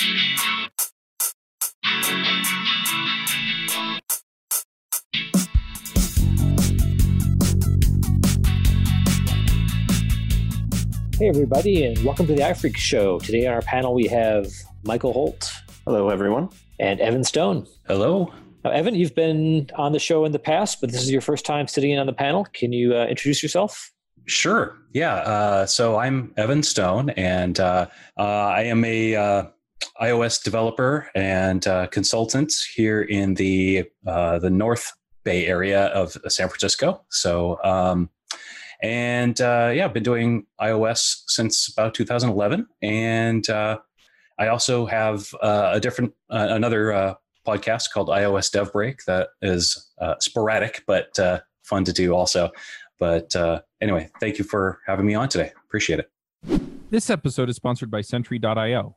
Hey, everybody, and welcome to the iPhreaks Show. Today on our panel, we have Michael Holt. Hello, everyone. And Evan Stone. Hello. Now, Evan, you've been on the show in the past, but this is your first time sitting in on the panel. Can you uh, introduce yourself? Sure. Yeah. Uh, so I'm Evan Stone, and uh, uh I am a uh, iOS developer and uh, consultant here in the the North Bay area of San Francisco. So um, and uh, yeah, I've been doing iOS since about 2011. And uh, I also have uh, a different, uh, another uh, podcast called iOS Dev Break that is uh, sporadic, but fun to do also. But anyway, thank you for having me on today. Appreciate it. This episode is sponsored by Sentry.io.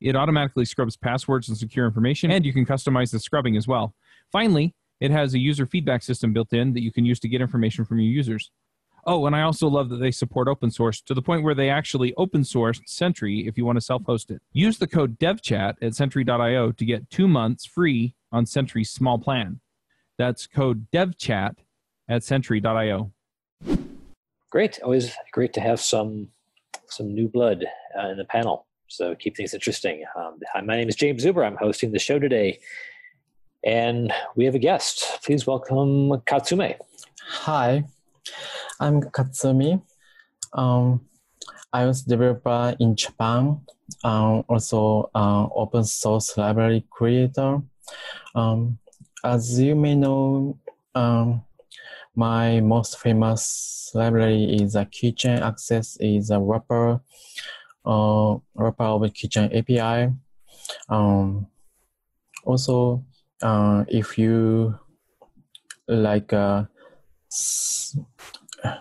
It automatically scrubs passwords and secure information, and you can customize the scrubbing as well. Finally, it has a user feedback system built in that you can use to get information from your users. Oh, and I also love that they support open source to the point where they actually open sourced Sentry if you want to self host it. Use the code DevChat at Sentry.io to get two months free on Sentry's small plan. That's code DevChat at Sentry.io. Great. Always great to have some some new blood uh, in the panel. So keep things interesting. Um, hi, my name is Jaim Zuber. I'm hosting the show today. And we have a guest. Please welcome Katsumi. Hi, I'm Katsumi. Um, I was developer in Japan, um, also uh, open source library creator. Um, as you may know, um, my most famous library is a keychain access is a wrapper, uh, wrapper a keychain API. Um, also, uh, if you like uh,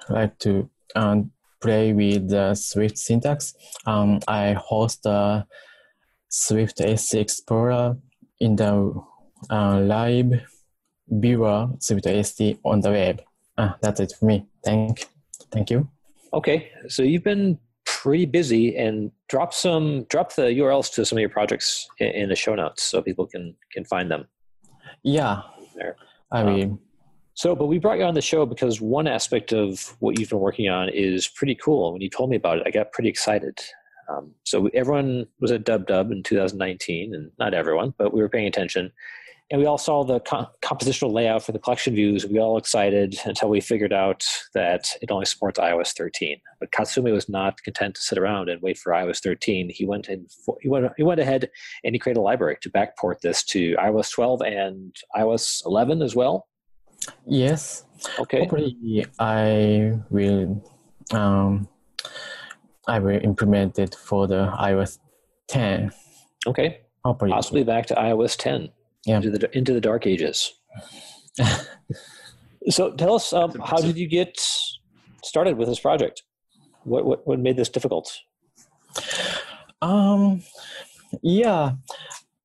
like to um, play with the Swift syntax, um, I host a Swift AST Explorer in the uh, live viewer Swift SC on the web. Uh, that's it for me. Thank, thank you. Okay, so you've been pretty busy, and drop some drop the URLs to some of your projects in, in the show notes so people can can find them. Yeah. There. I um, mean, so, but we brought you on the show because one aspect of what you've been working on is pretty cool. When you told me about it, I got pretty excited. Um, so everyone was at Dub Dub in 2019, and not everyone, but we were paying attention and we all saw the compositional layout for the collection views. We all excited until we figured out that it only supports iOS 13. But Katsumi was not content to sit around and wait for iOS 13. He went and he went he went ahead and he created a library to backport this to iOS 12 and iOS 11 as well. Yes. Okay. Hopefully, I will. Um, I will implement it for the iOS 10. Okay. Hopefully. Possibly back to iOS 10 yeah. into the into the dark ages. so tell us, um, how did you get started with this project? What what, what made this difficult? Um, yeah,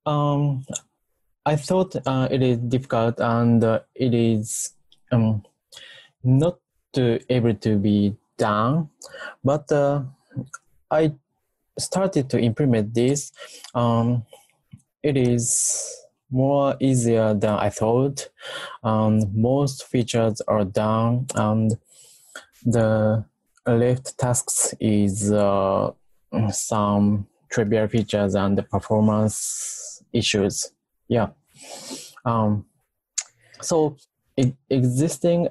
um, I thought uh, it is difficult and uh, it is um, not to able to be done, but uh, I started to implement this. Um, it is more easier than I thought. Um, most features are done, and the left tasks is uh, some trivial features and the performance issues. Yeah. Um, so e- existing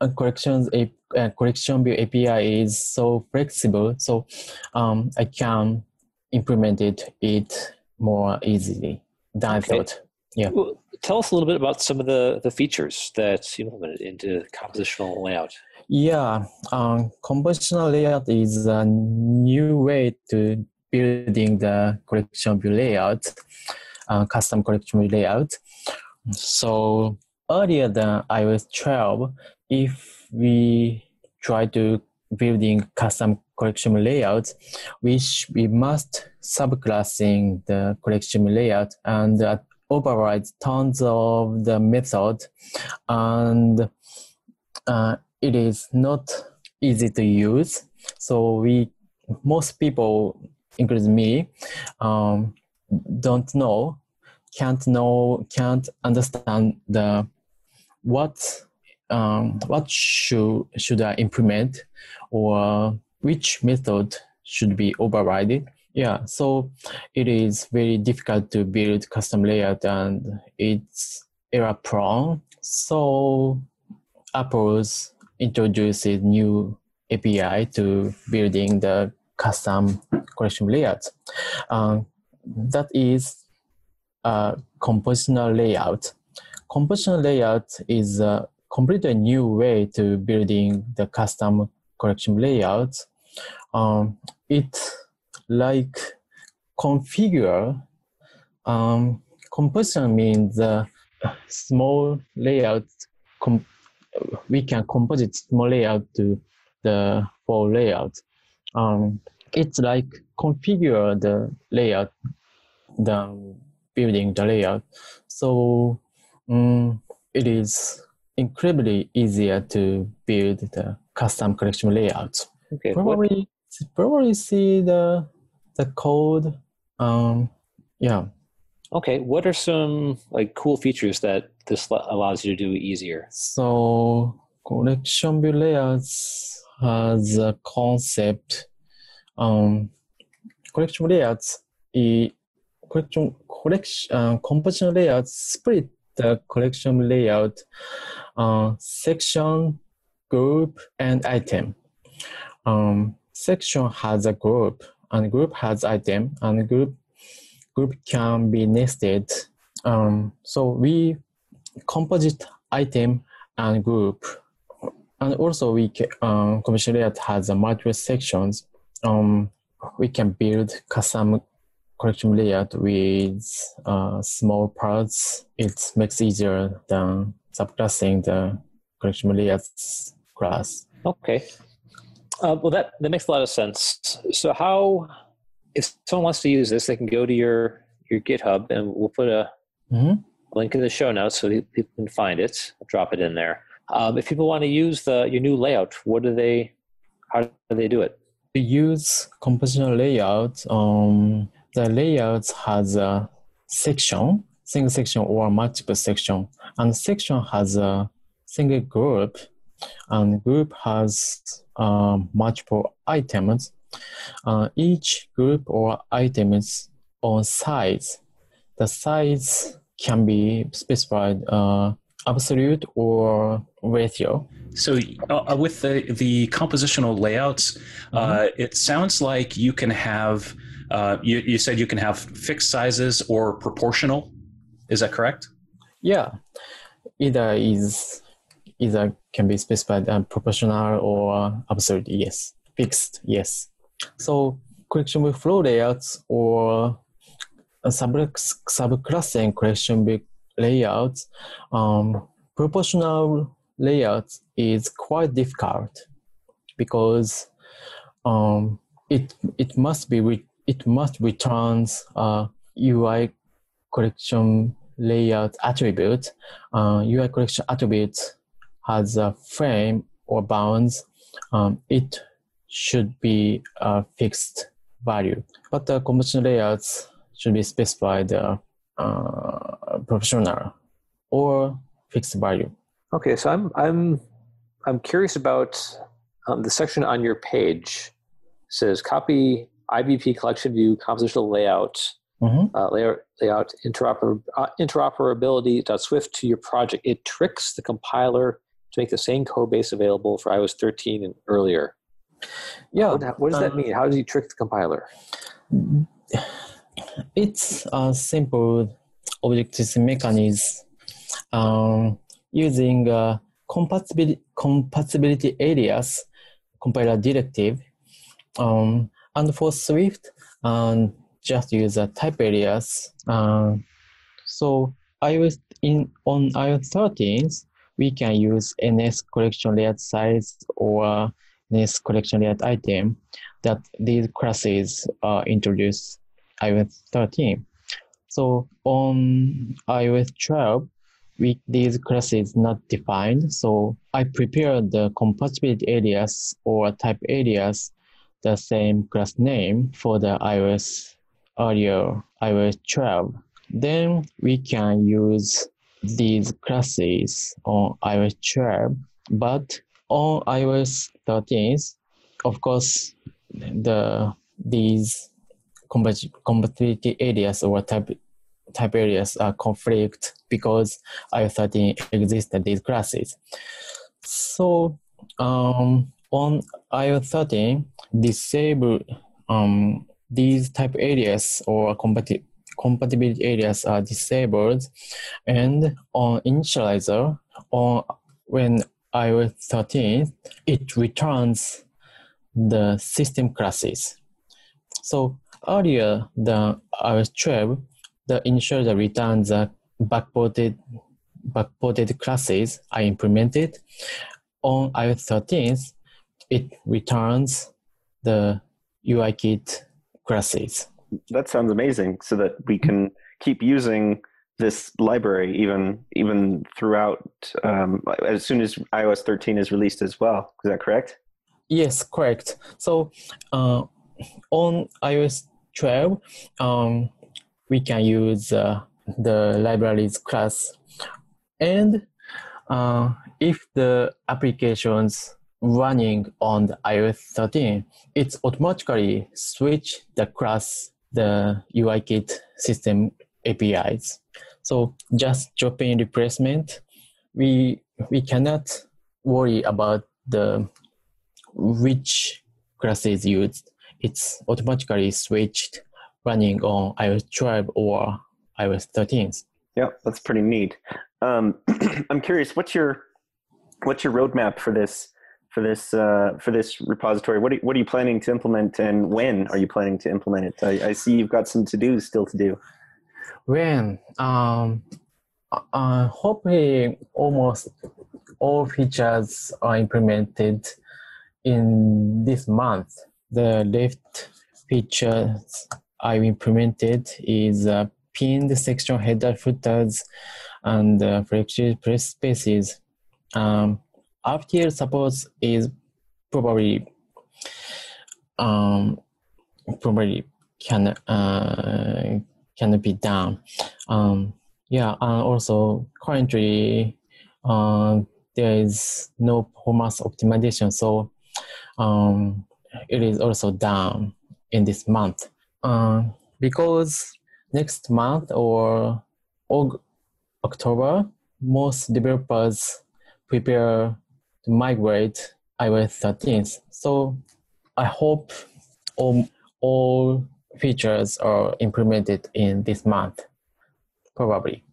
uh, collections a uh, collection view API is so flexible, so um, I can implement it it more easily than okay. I thought. Yeah. Well, tell us a little bit about some of the, the features that you implemented into compositional layout. Yeah, um, compositional layout is a new way to building the collection view layout. uh, custom collection view layout. So earlier than iOS 12, if we try to building custom collection layout, which we must subclassing the collection layout and uh, override tons of the method, and uh, it is not easy to use. So we, most people, including me, um, don't know, can't know, can't understand the what um, what should should I implement or which method should be overridden. Yeah, so it is very difficult to build custom layout and it's error prone. So Apple's introduces new API to building the custom collection layout. Um, that is compositional layout. Compositional layout is a completely new way to building the custom collection layout. Um, it like configure um, composition means the small layout com- we can composite small layout to the full layout um, it's like configure the layout the building the layout so um, it is incredibly easier to build the custom collection layout. Okay. what- Probably probably see the the code. Um, yeah. okay. What are some like cool features that this allows you to do easier? So collection view layouts has a concept. Um, collection layouts, i- collection collection uh, composition layouts split the collection layout uh, section, group, and item. Um, section has a group, and group has item, and group group can be nested. Um, so we composite item and group. And also we can, um, commission layout has a multiple sections. Um, we can build custom collection layout with uh, small parts. It makes easier than subclassing the collection layouts class. Okay. Uh, well, that, that makes a lot of sense. So, how, if someone wants to use this, they can go to your, your GitHub and we'll put a Mhm. link in the show notes so people can find it. I'll drop it in there. Um, if people want to use the your new layout, what do they, how do they do it? We use compositional layout. Um, the layout has a section, single section or multiple section, and section has a single group, and group has um, multiple items. Uh, each group or item is on size. The size can be specified uh, absolute or ratio. So, uh, with the the compositional layouts, uh, it sounds like you can have. Uh, you, you said you can have fixed sizes or proportional. Is that correct? Yeah, either is either can be specified proportional or absolute. Yes, fixed. Yes. So collection view flow layouts or sub subclassing collection view layouts, um, proportional layout is quite difficult because um, it it must be re- it must returns UI collection layout attribute. Uh, UI collection attribute has a frame or bounds. Um, it should be a fixed value, but the composition layouts should be specified uh, uh, proportional or fixed value. Okay, so I'm I'm I'm curious about um, the section on your page It says copy IBP collection view compositional layout Mhm. uh, layout layout interoper, uh, interoperability Swift to your project. It tricks the compiler to make the same code base available for iOS 13 and earlier. Yeah, What, what does that um, mean? How does he trick the compiler? It's a simple Objective-C mechanism um, using uh, compatibility, compatibility alias compiler directive. Um, and for Swift, um, just use a type alias. Um, So iOS in on iOS 13, we can use NS collection layout size or NS collection layout item that these classes uh, are introduced iOS 13. So on iOS 12, we, these classes not defined. So I prepared the compatibility alias or type alias the same class name for the iOS earlier iOS 12. Then we can use these classes on iOS 12, but on iOS 13, of course, the these compatibility alias or type type alias are conflict because iOS 13 existed these classes. So um, on iOS 13, disable um, these type alias or compati- compatibility alias are disabled, and on initializer, on when iOS 13, it returns the system classes. So earlier the iOS 12, the initializer returns the backported backported classes I implemented. On iOS 13, it returns the UIKit classes. That sounds amazing. So that we can keep using this library even even throughout um, as soon as iOS 13 is released as well. Is that correct? Yes, correct. So uh, on iOS 12, um, we can use uh, the libraries class, and uh, if the applications running on the iOS 13, it's automatically switch the class the UIKit system APIs. So just dropping replacement, we we cannot worry about the which class is used. It's automatically switched running on iOS 12 or iOS 13. Yeah, that's pretty neat. Um, I'm curious, what's your what's your roadmap for this for this uh, for this repository? What are, what are you planning to implement, and when are you planning to implement it? I, I see you've got some to do still to do. When um, uh, hopefully almost all features are implemented in this month. The left features I've implemented is uh, pinned section header footers and uh, flexible press spaces. Um, RTL support is probably um, probably can uh, can be done. Um, yeah, and also currently uh, there is no performance optimization, so um, it is also done in this month. Uh, because next month or October, most developers prepare migrate iOS 13. So I hope all, all features are implemented in this month, probably.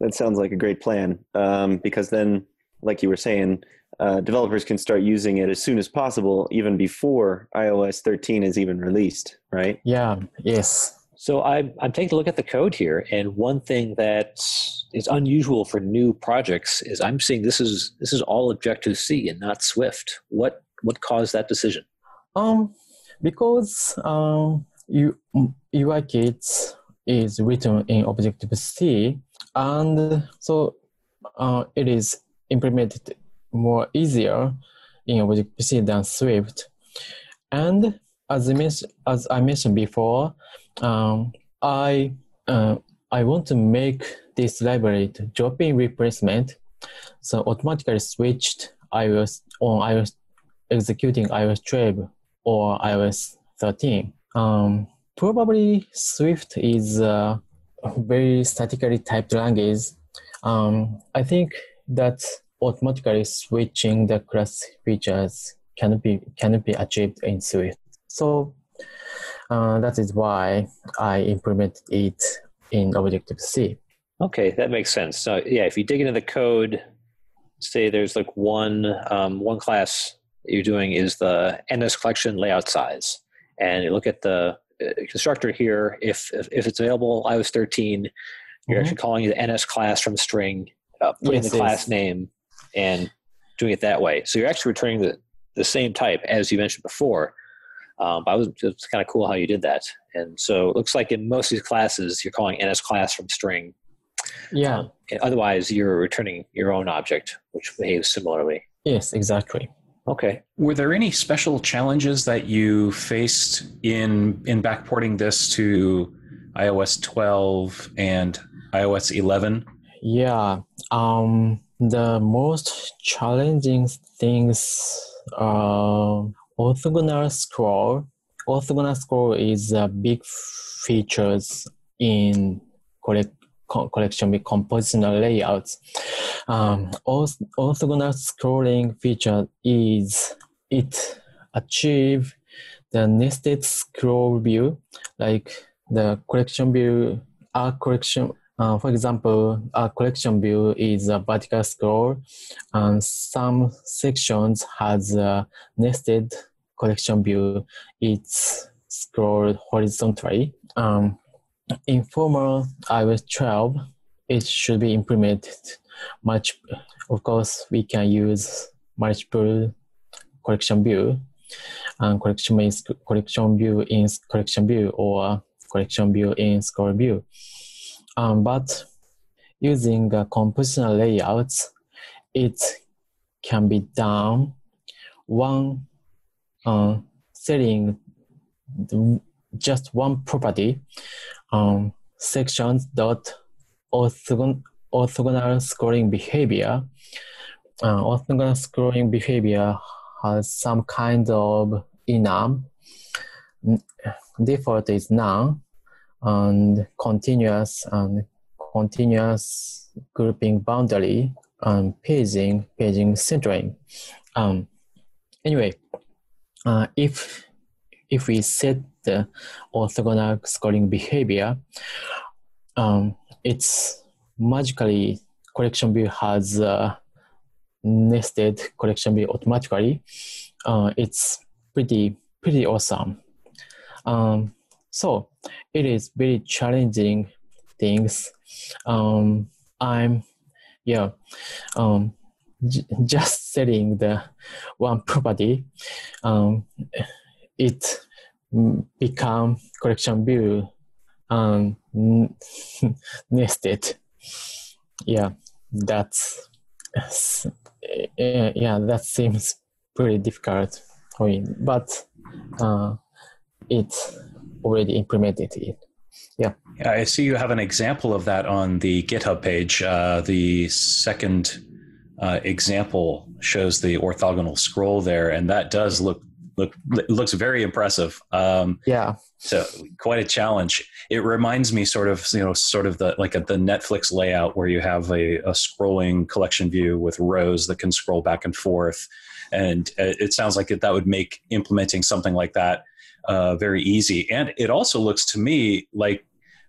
That sounds like a great plan um, because then, like you were saying, uh, developers can start using it as soon as possible, even before iOS 13 is even released, right? Yeah, yes. So I'm, I'm taking a look at the code here, and one thing that is unusual for new projects is I'm seeing this is this is all Objective C and not Swift. What what caused that decision? Um, because um, U, UIKit is written in Objective C, and so uh, it is implemented more easier in Objective-C than Swift. And as I, mentioned, as I mentioned before, um, I uh, I want to make this library to drop-in replacement, so automatically switched iOS on iOS executing iOS 12 or iOS 13. Um, probably Swift is a very statically typed language. Um, I think that automatically switching the class features can be cannot be achieved in Swift. So uh, that is why I implemented it in Objective C. Okay, that makes sense. So yeah, if you dig into the code, say there's like one um, one class you're doing is the NS collection layout size, and you look at the uh, constructor here. If, if if it's available, iOS 13, You're Mhm. actually calling the NS class from string, uh, putting Yes, the class yes. name, and doing it that way. So you're actually returning the, the same type as you mentioned before. Um, but I was it's kind of cool how you did that. And so it looks like in most of these classes, you're calling NS class from string. Yeah. Um, and otherwise, you're returning your own object, which behaves similarly. Yes, exactly. Okay. Were there any special challenges that you faced in in backporting this to iOS 12 and iOS 11? Yeah. Um, the most challenging things are orthogonal scroll. Orthogonal scroll is a big features in collect, co- collection view compositional layouts. Um, orth- orthogonal scrolling feature is it achieve the nested scroll view, like the collection view, our collection uh, for example, a collection view is a vertical scroll, and some sections has a nested collection view. It's scrolled horizontally. Um, in formal iOS 12, it should be implemented much. Of course, we can use multiple collection view, and collection is collection view in collection view or collection view in scroll view. Um, but using uh, compositional layouts, it can be done one uh, setting the, just one property um, sections dot orthogon, orthogonal scrolling behavior. Uh, orthogonal scrolling behavior has some kind of enum. Default is none and continuous and continuous grouping boundary and paging paging centering. Um, anyway, uh, if if we set the orthogonal scrolling behavior, um, it's magically collection view has uh, nested collection view automatically. Uh, it's pretty pretty awesome. Um, so it is very challenging things. Um, I'm yeah, um, j- just setting the one property. Um, it become collection view um, nested. Yeah, that's yeah, yeah, that seems pretty difficult for me, but uh, it already implemented it. Yeah, I see you have an example of that on the GitHub page. Uh, the second uh, example shows the orthogonal scroll there, and that does look look looks very impressive. Um, Yeah, so quite a challenge. It reminds me sort of you know sort of the like a, the Netflix layout where you have a, a scrolling collection view with rows that can scroll back and forth, and uh, it sounds like it, that would make implementing something like that uh, very easy. And it also looks to me like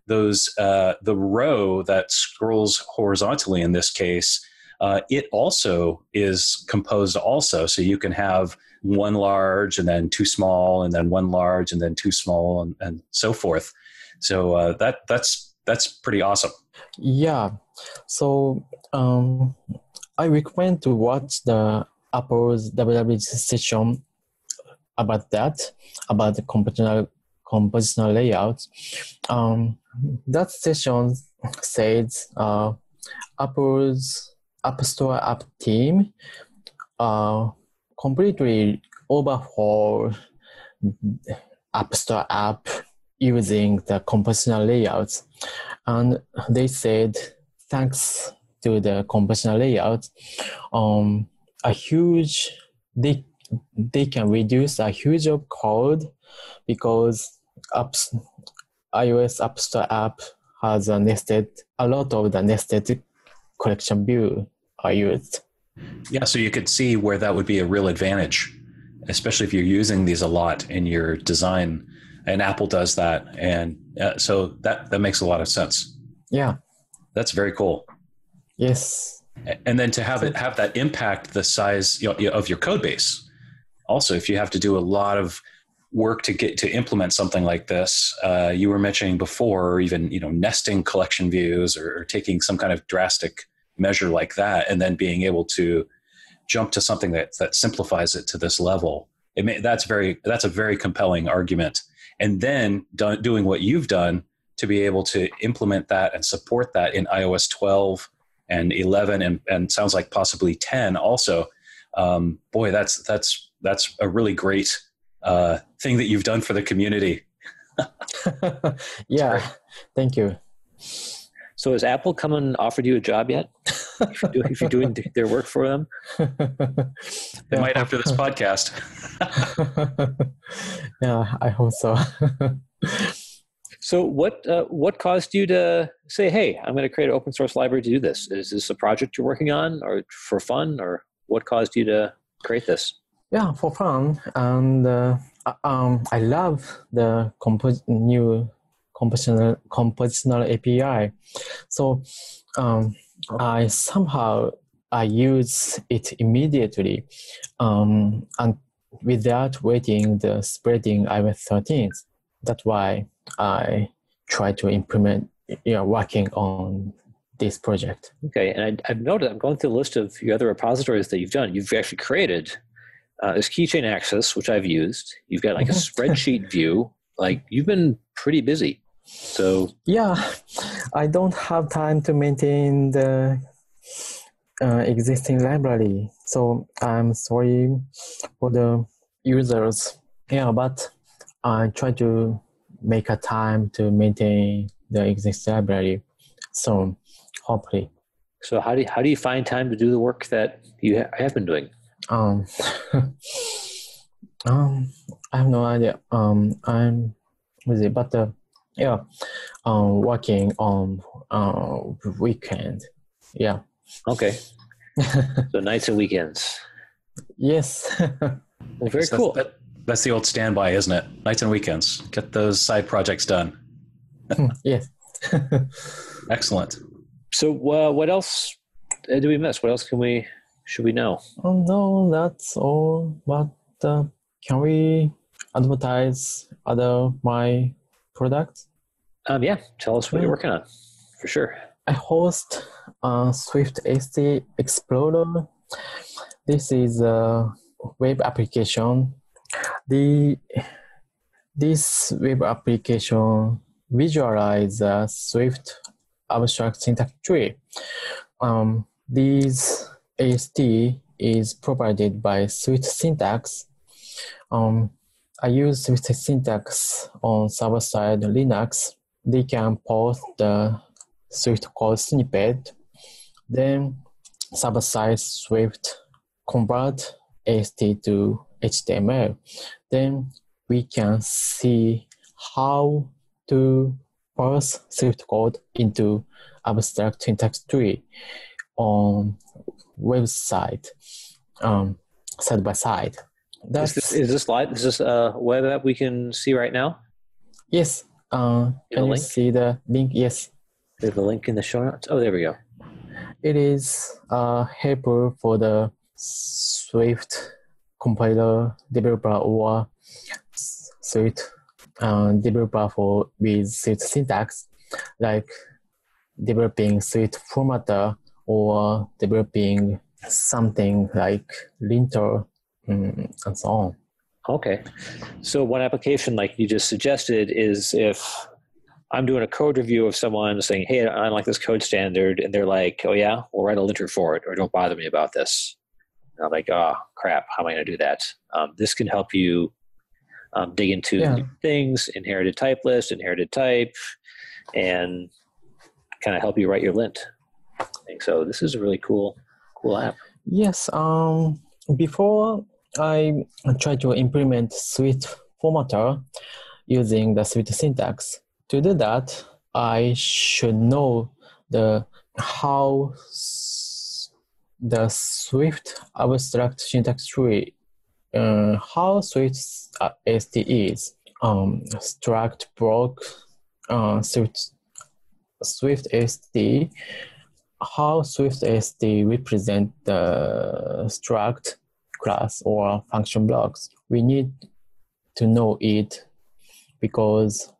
those uh, the row that scrolls horizontally in this case. Uh, it also is composed also, so you can have one large and then two small and then one large and then two small and, and so forth. So uh, that that's that's pretty awesome. yeah. So um, I recommend to watch the Apple's WWDC session about that, about the compositional compositional layout. Um, that session says uh, Apple's App Store app team uh, completely overhaul App Store app using the compositional layouts. And they said, thanks to the compositional layout, um, a huge, they, they can reduce a huge of code because apps, iOS App Store app has a nested, a lot of the nested collection view are used. Yeah, so you could see where that would be a real advantage, especially if you're using these a lot in your design. And Apple does that, and uh, so that that makes a lot of sense. Yeah. That's very cool. Yes. And then to have it have that impact the size you know, of your code base. Also, if you have to do a lot of work to get to implement something like this, uh, you were mentioning before, or even you know nesting collection views or, or, taking some kind of drastic measure like that, and then being able to jump to something that that simplifies it to this level. It may, that's very that's a very compelling argument. And then do, doing what you've done to be able to implement that and support that in iOS 12 and 11 and, and sounds like possibly 10 also. Um, boy, that's that's that's a really great uh, thing that you've done for the community. yeah, thank you. So has Apple come and offered you a job yet? if, you're doing, if you're doing their work for them, they might after this podcast. yeah, I hope so. so what uh, what caused you to say, "Hey, I'm going to create an open source library to do this"? Is this a project you're working on, or for fun, or what caused you to create this? Yeah, for fun, and uh, um, I love the compo- new compositional compositional API. So um, I somehow I use it immediately, um, and without waiting the spreading iOS 13. That's why I try to implement, you know, working on this project. Okay, and I, have noted I'm going through the list of your other repositories that you've done. You've actually created uh, this keychain access, which I've used. You've got like a mm-hmm. spreadsheet view. Like you've been pretty busy. So yeah, I don't have time to maintain the uh, existing library. So I'm sorry for the users. Yeah, but I try to make a time to maintain the existing library. So hopefully. So how do you, how do you find time to do the work that you ha- have been doing? Um, um, I have no idea. Um, I'm with it, but uh, yeah, um, working on uh, weekend. Yeah. Okay. so nights and weekends. Yes. well, very cool. That's, that, that's the old standby, isn't it? Nights and weekends. Get those side projects done. yes. Excellent. So, uh, what else uh, do we miss? What else can we should we know? Oh no, that's all. But uh, can we advertise other my products? Um, yeah, tell us what you're working on, for sure. I host uh, Swift AST Explorer. This is a web application. The this web application visualize a Swift abstract syntax tree. Um, this AST is provided by Swift Syntax. Um, I use Swift Syntax on server-side Linux. They can post the Swift code snippet. Then server-side Swift convert AST to HTML. Then we can see how to parse Swift code into abstract syntax tree on website um, side by side. That's, is, this, is this live? Is this a web app we can see right now? Yes. Uh, can you see the link? Yes. There's a link in the show notes. Oh, there we go. It is uh, helpful for the Swift compiler developer or Swift uh, developer for with Swift syntax, like developing Swift formatter or developing something like linter um, and so on. Okay. So one application like you just suggested is if I'm doing a code review of someone saying, Hey, I don't like this code standard. And they're like, Oh yeah, we'll write a linter for it or don't bother me about this. And I'm like, Oh crap. How am I going to do that? Um, this can help you um, dig into yeah. things, inherited type list, inherited type, and kind of help you write your lint. So this is a really cool, cool app. Yes. Um, before I tried to implement Swift formatter using the Swift syntax. To do that, I should know the how the Swift abstract syntax tree, uh, how Swift AST is. Um, struct block uh, Swift Swift AST how Swift AST represent the struct class or function blocks. We need to know it because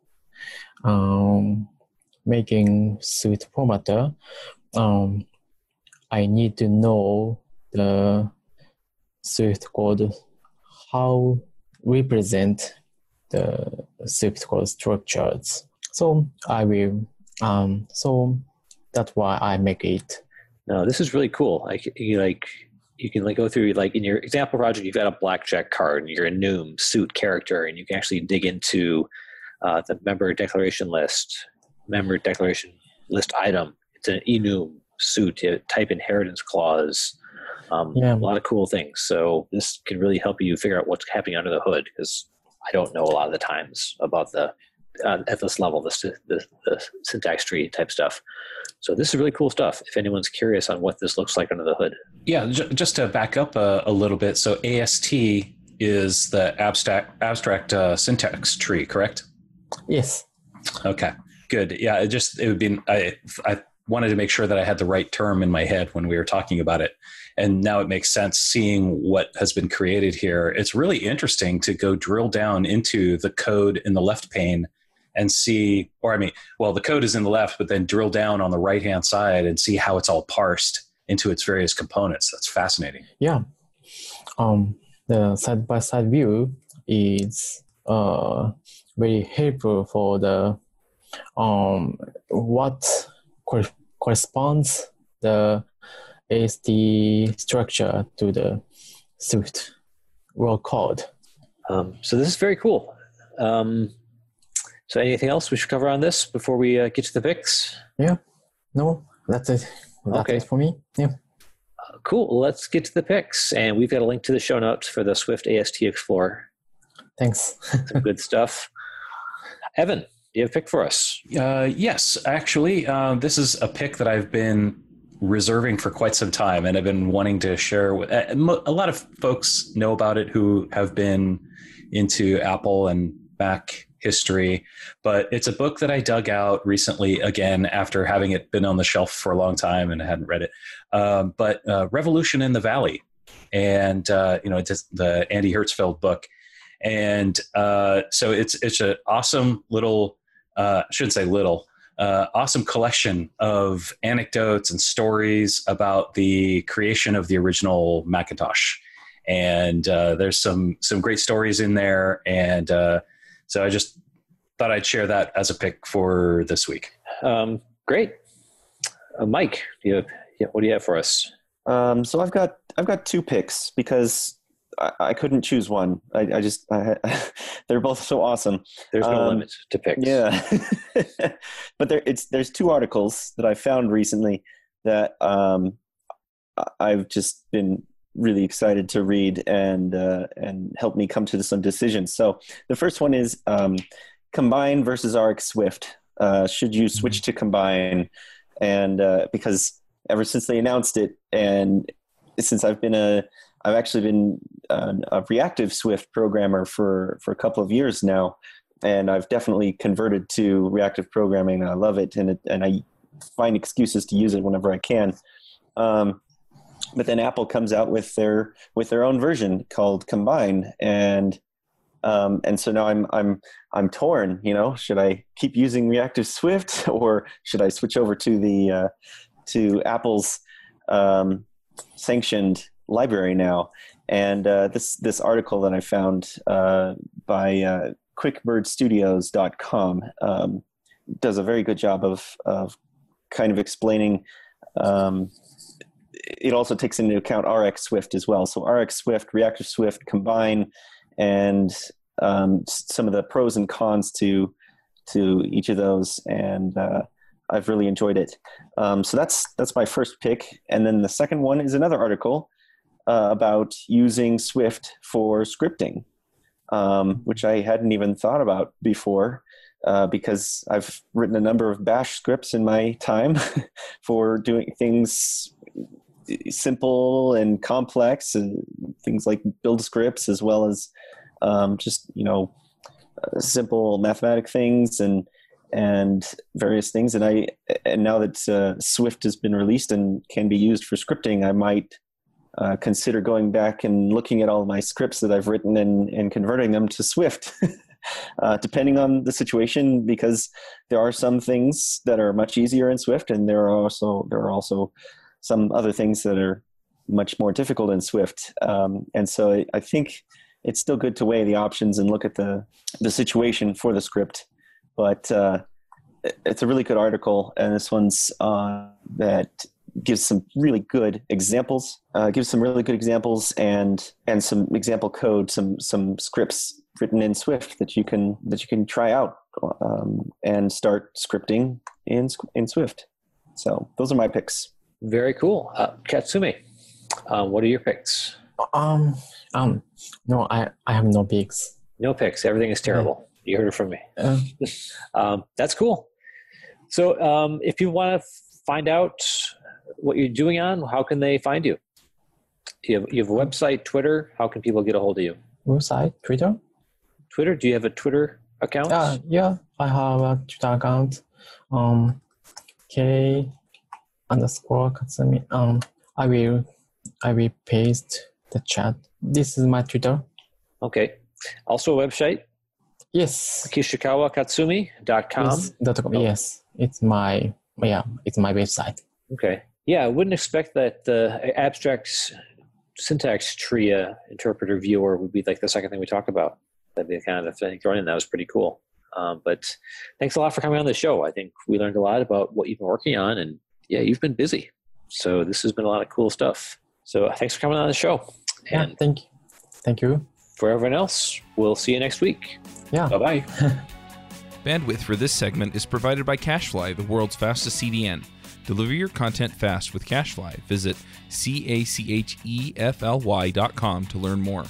um, making Swift formatter, um, I need to know the Swift code how represent the Swift code structures. So I will. Um, so that's why I make it. No, this is really cool. Like you like you can like go through like in your example project, you've got a blackjack card and you're a Noom suit character, and you can actually dig into uh, the member declaration list, member declaration list item. It's an enum suit. You type inheritance clause. Um, Yeah. A lot of cool things. So this can really help you figure out what's happening under the hood because I don't know a lot of the times about the uh, at this level, the, the, the syntax tree type stuff. So this is really cool stuff. If anyone's curious on what this looks like under the hood, Yeah, j- just to back up a, a little bit. So AST is the abstract abstract uh, syntax tree, correct? Yes. Okay, good. Yeah, it just it would be. I I wanted to make sure that I had the right term in my head when we were talking about it, and now it makes sense seeing what has been created here. It's really interesting to go drill down into the code in the left pane and see, or I mean, well, the code is in the left, but then drill down on the right hand side and see how it's all parsed into its various components. That's fascinating. Yeah. Um, the side by side view is uh, very helpful for the um, what cor- corresponds the AST structure to the Swift world code. um, so this is very cool. Um, so anything else we should cover on this before we uh, get to the picks? Yeah. No, that's it. That's Okay. it for me. Yeah. Cool. Let's get to the picks, and we've got a link to the show notes for the Swift AST Explorer. Thanks. Some good stuff. Evan, do you have a pick for us? Uh, yes, actually, uh, this is a pick that I've been reserving for quite some time, and I've been wanting to share with uh, a lot of folks know about it who have been into Apple and Mac history. But it's a book that I dug out recently again after having it been on the shelf for a long time and I hadn't read it. Um, but uh, Revolution in the Valley, and uh, you know, it's the Andy Hertzfeld book. And uh, so it's it's an awesome little uh, I shouldn't say little, uh, awesome collection of anecdotes and stories about the creation of the original Macintosh. And uh, there's some some great stories in there, and uh, so I just thought I'd share that as a pick for this week. Um, great. Uh, Mike, do you have, yeah, what do you have for us? Um, so I've got I've got two picks because I, I couldn't choose one. I, I just I, they're both so awesome. There's no Um, limit to picks. Yeah, but there it's there's two articles that I found recently that um, I've just been really excited to read and uh, and help me come to some decisions. So the first one is um, Combine versus RX Swift. Uh, should you switch to Combine? And uh, because ever since they announced it, and since I've been a I've actually been a, a reactive Swift programmer for for a couple of years now and I've definitely converted to reactive programming. I love it, and it, and I find excuses to use it whenever I can. Um, but then Apple comes out with their with their own version called Combine, and um, and so now I'm I'm I'm torn. You know, should I keep using Reactive Swift or should I switch over to the uh, to Apple's um, sanctioned library now? And uh, this this article that I found uh, by uh, quickbirdstudios.com um, does a very good job of, of kind of explaining. It also takes into account RX Swift as well. So RX Swift, Reactive Swift combine, and um, some of the pros and cons to to each of those. And uh, I've really enjoyed it. Um, so that's that's my first pick. And then the second one is another article uh, about using Swift for scripting um, which I hadn't even thought about before uh, because I've written a number of bash scripts in my time for doing things simple and complex and things like build scripts as well as um, just you know uh, simple mathematic things and and various things. And I and now that uh, Swift has been released and can be used for scripting I might uh, consider going back and looking at all my scripts that I've written and, and converting them to Swift, uh, depending on the situation, because there are some things that are much easier in Swift, and there are also there are also some other things that are much more difficult in Swift. Um, and so I, I think it's still good to weigh the options and look at the the situation for the script. But uh, it's a really good article, and this one's uh, that gives some really good examples. Uh, gives some really good examples and and some example code, some some scripts written in Swift that you can that you can try out um, and start scripting in in Swift. So those are my picks. Very cool, uh, Katsumi. Uh, what are your picks? Um, um, no, I, I have no picks. No picks. Everything is terrible. You heard it from me. Uh, Um, that's cool. So, um, if you want to find out what you're doing on, how can they find you? You have, you have a website, Twitter. How can people get a hold of you? website, Twitter. Twitter. Do you have a Twitter account? Uh, yeah, I have a Twitter account. Um, K underscore Katsumi. Um, I will, I will paste the chat. This is my Twitter. Okay. Also a website, Yes. kishikawakatsumi.com. Yes. Dot com. Oh. Yes, it's my yeah, it's my website. Okay. Yeah, I wouldn't expect that the abstract syntax tree uh, interpreter viewer would be like the second thing we talk about. That'd be the kind of thing thrown in. That was pretty cool. Um, but thanks a lot for coming on the show. I think we learned a lot about what you've been working on, and yeah, you've been busy. So this has been a lot of cool stuff. So uh, thanks for coming on the show. Yeah. And Thank you. Thank you. for everyone else, we'll see you next week. Yeah. Bye bye. Bandwidth for this segment is provided by CacheFly, the world's fastest CDN. Deliver your content fast with CacheFly. Visit C A C H E F L Y dot com to learn more.